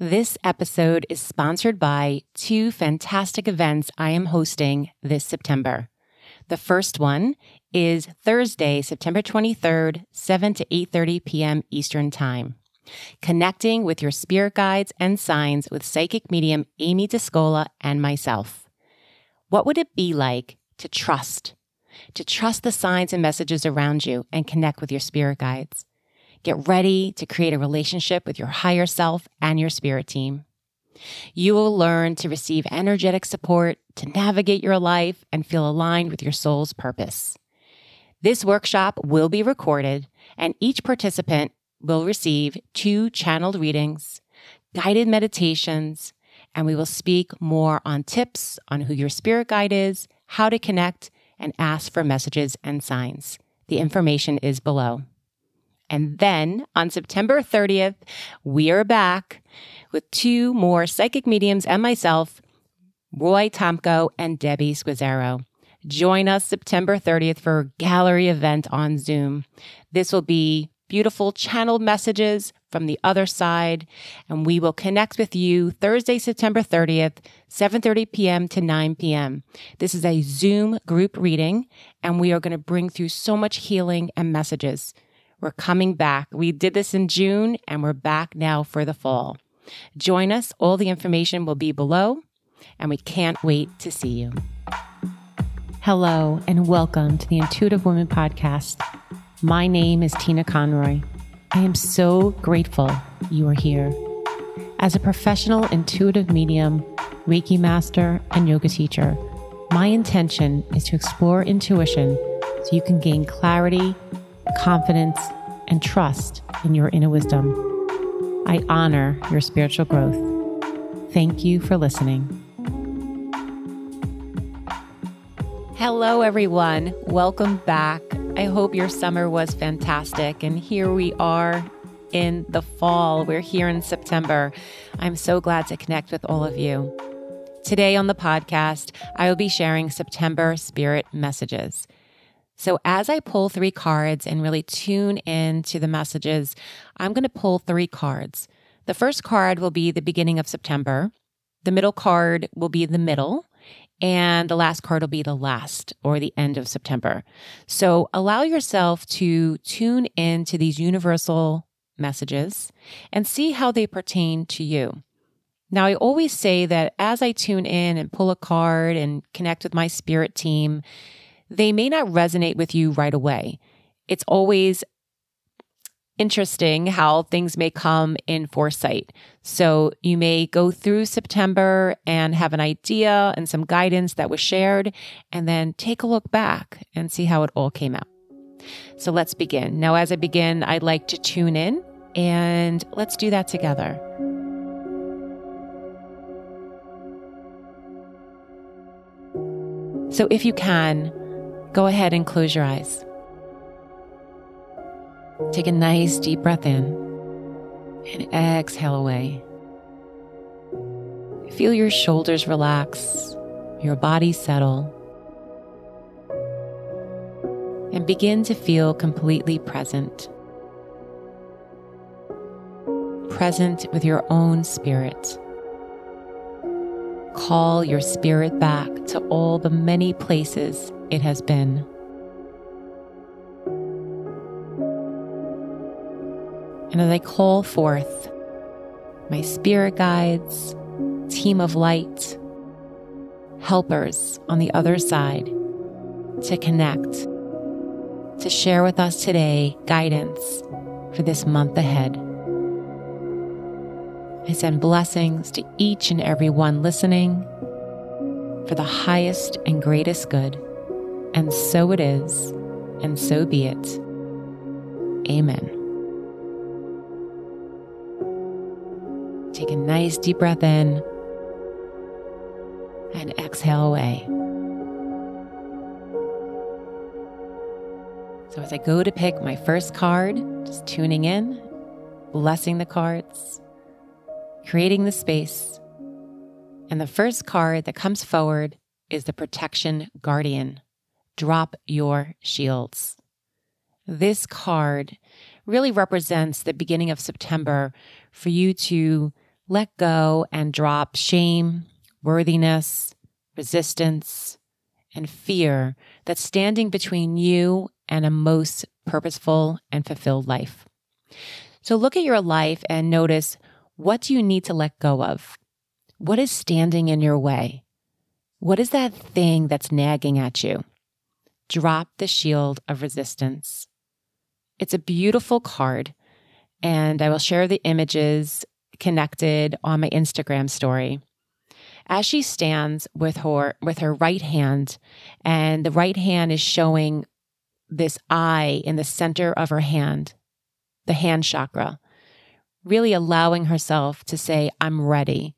This episode is sponsored by two fantastic events I am hosting this September. The first one is Thursday, September 23rd, 7 to 8:30 p.m. Eastern Time. Connecting with your spirit guides and signs with psychic medium Amy Dascola and myself. What would it be like to trust? To trust the signs and messages around you and connect with your spirit guides. Get ready to create a relationship with your higher self and your spirit team. You will learn to receive energetic support to navigate your life and feel aligned with your soul's purpose. This workshop will be recorded, and each participant will receive two channeled readings, guided meditations, and we will speak more on tips on who your spirit guide is, how to connect, and ask for messages and signs. The information is below. And then on September 30th, we are back with two more psychic mediums and myself, Roy Tomko and Debbie Squizzero. Join us September 30th for a gallery event on Zoom. This will be beautiful channeled messages from the other side and we will connect with you Thursday September 30th 7:30 p.m. to 9 p.m. This is a Zoom group reading and we are going to bring through so much healing and messages. We're coming back. We did this in June and we're back now for the fall. Join us. All the information will be below and we can't wait to see you. Hello and welcome to the Intuitive Woman Podcast. My name is Tina Conroy. I am so grateful you are here. As a professional intuitive medium, Reiki master, and yoga teacher, my intention is to explore intuition so you can gain clarity confidence, and trust in your inner wisdom. I honor your spiritual growth. Thank you for listening. Hello, everyone. Welcome back. I hope your summer was fantastic. And here we are in the fall. We're here in September. I'm so glad to connect with all of you. Today on the podcast, I will be sharing September spirit messages. So as I pull three cards and really tune in to the messages, I'm going to pull three cards. The first card will be the beginning of September. The middle card will be the middle. And the last card will be the last or the end of September. So allow yourself to tune in to these universal messages and see how they pertain to you. Now, I always say that as I tune in and pull a card and connect with my spirit team, they may not resonate with you right away. It's always interesting how things may come in foresight. So you may go through September and have an idea and some guidance that was shared, and then take a look back and see how it all came out. So let's begin. Now, as I begin, I'd like to tune in and let's do that together. So if you can, Go ahead and close your eyes. Take a nice deep breath in and exhale away. Feel your shoulders relax, your body settle, and begin to feel completely present. Present with your own spirit. Call your spirit back to all the many places it has been. And as I call forth my spirit guides, team of light, helpers on the other side to connect, to share with us today guidance for this month ahead. I send blessings to each and every one listening for the highest and greatest good. And so it is, and so be it. Amen. Take a nice deep breath in and exhale away. So, as I go to pick my first card, just tuning in, blessing the cards, creating the space. And the first card that comes forward is the Protection Guardian drop your shields. This card really represents the beginning of September for you to let go and drop shame, worthiness, resistance, and fear that's standing between you and a most purposeful and fulfilled life. So look at your life and notice what do you need to let go of? What is standing in your way? What is that thing that's nagging at you? Drop the shield of resistance. It's a beautiful card, and I will share the images connected on my Instagram story. As she stands with her with her right hand, and the right hand is showing this eye in the center of her hand, the hand chakra, really allowing herself to say, I'm ready.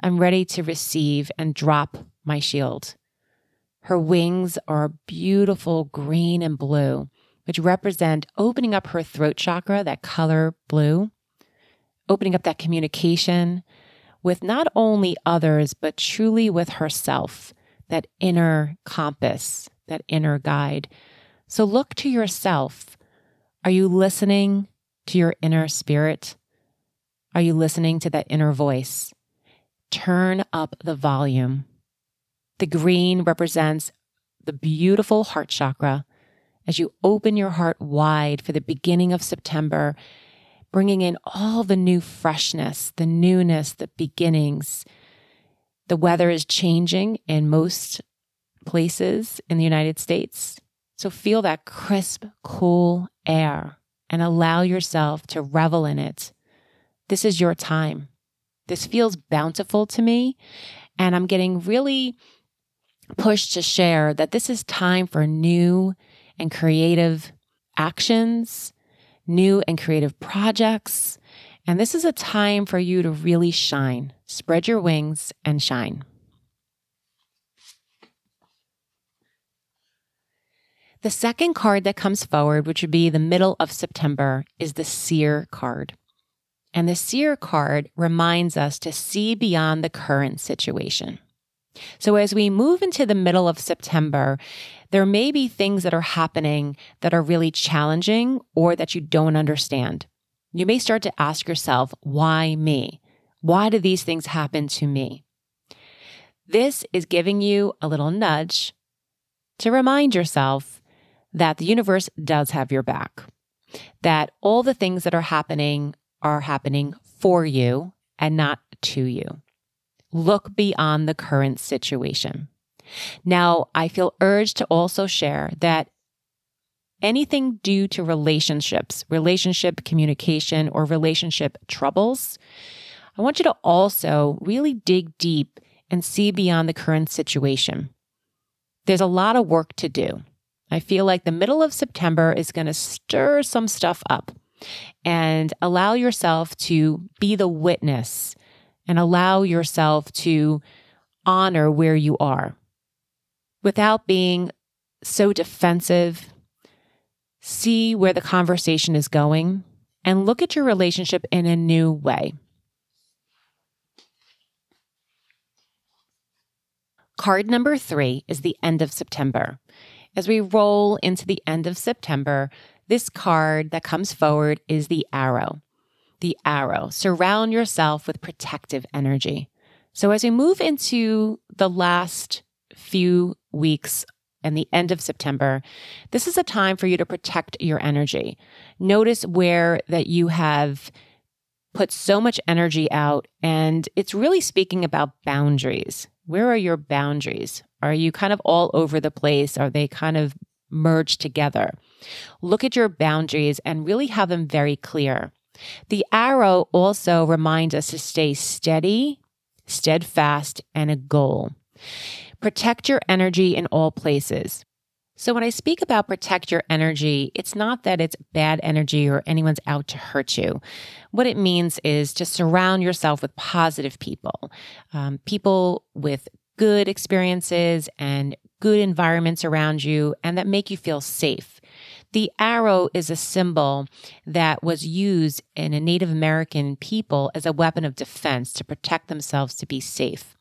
I'm ready to receive and drop my shield. Her wings are beautiful green and blue, which represent opening up her throat chakra, that color blue, opening up that communication with not only others, but truly with herself, that inner compass, that inner guide. So look to yourself. Are you listening to your inner spirit? Are you listening to that inner voice? Turn up the volume. The green represents the beautiful heart chakra as you open your heart wide for the beginning of September bringing in all the new freshness, the newness, the beginnings. The weather is changing in most places in the United States. So feel that crisp, cool air and allow yourself to revel in it. This is your time. This feels bountiful to me. And I'm getting really pushed to share that this is time for new and creative actions new and creative projects. And this is a time for you to really shine. Spread your wings and shine. The second card that comes forward, which would be the middle of September, is the Seer card. And the Seer card reminds us to see beyond the current situation. So as we move into the middle of September, there may be things that are happening that are really challenging or that you don't understand. You may start to ask yourself, why me? Why do these things happen to me? This is giving you a little nudge to remind yourself that the universe does have your back, that all the things that are happening are happening for you and not to you. Look beyond the current situation. Now, I feel urged to also share that anything due to relationships, relationship communication, or relationship troubles, I want you to also really dig deep and see beyond the current situation. There's a lot of work to do. I feel like the middle of September is going to stir some stuff up and allow yourself to be the witness and allow yourself to honor where you are without being so defensive. See where the conversation is going and look at your relationship in a new way. Card number three is the end of September. As we roll into the end of September, this card that comes forward is the arrow. The arrow. Surround yourself with protective energy. So as we move into the last few weeks and the end of September, this is a time for you to protect your energy. Notice where that you have put so much energy out and it's really speaking about boundaries. Where are your boundaries? Are you kind of all over the place? Are they kind of merged together? Look at your boundaries and really have them very clear. The arrow also reminds us to stay steady, steadfast, and a goal. Protect your energy in all places. So, when I speak about protect your energy, it's not that it's bad energy or anyone's out to hurt you. What it means is to surround yourself with positive people, um, people with good experiences and good environments around you, and that make you feel safe. The arrow is a symbol that was used in a Native American people as a weapon of defense to protect themselves to be safe.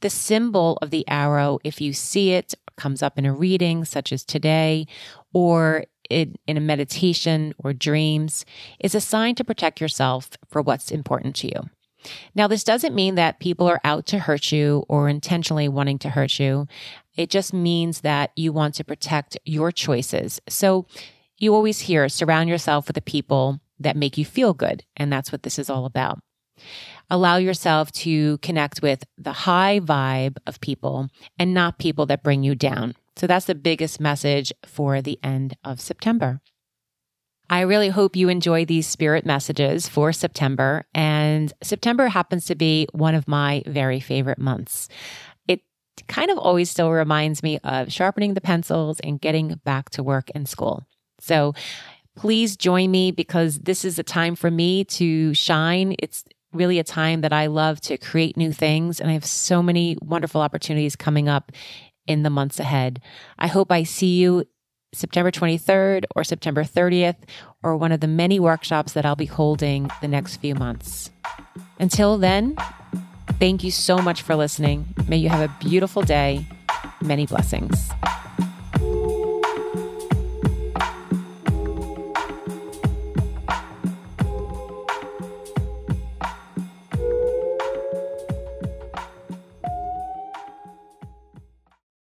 The symbol of the arrow, if you see it, comes up in a reading such as today, or in, in, a meditation or dreams, is a sign to protect yourself for what's important to you. Now, this doesn't mean that people are out to hurt you or intentionally wanting to hurt you. It just means that you want to protect your choices. So you always hear surround yourself with the people that make you feel good. And that's what this is all about. Allow yourself to connect with the high vibe of people and not people that bring you down. So that's the biggest message for the end of September. I really hope you enjoy these spirit messages for September. And September happens to be one of my very favorite months. Kind of always still reminds me of sharpening the pencils and getting back to work in school. So please join me because this is a time for me to shine. It's really a time that I love to create new things. And I have so many wonderful opportunities coming up in the months ahead. I hope I see you September 23rd or September 30th or one of the many workshops that I'll be holding the next few months. Until then, thank you so much for listening. May you have a beautiful day. Many blessings.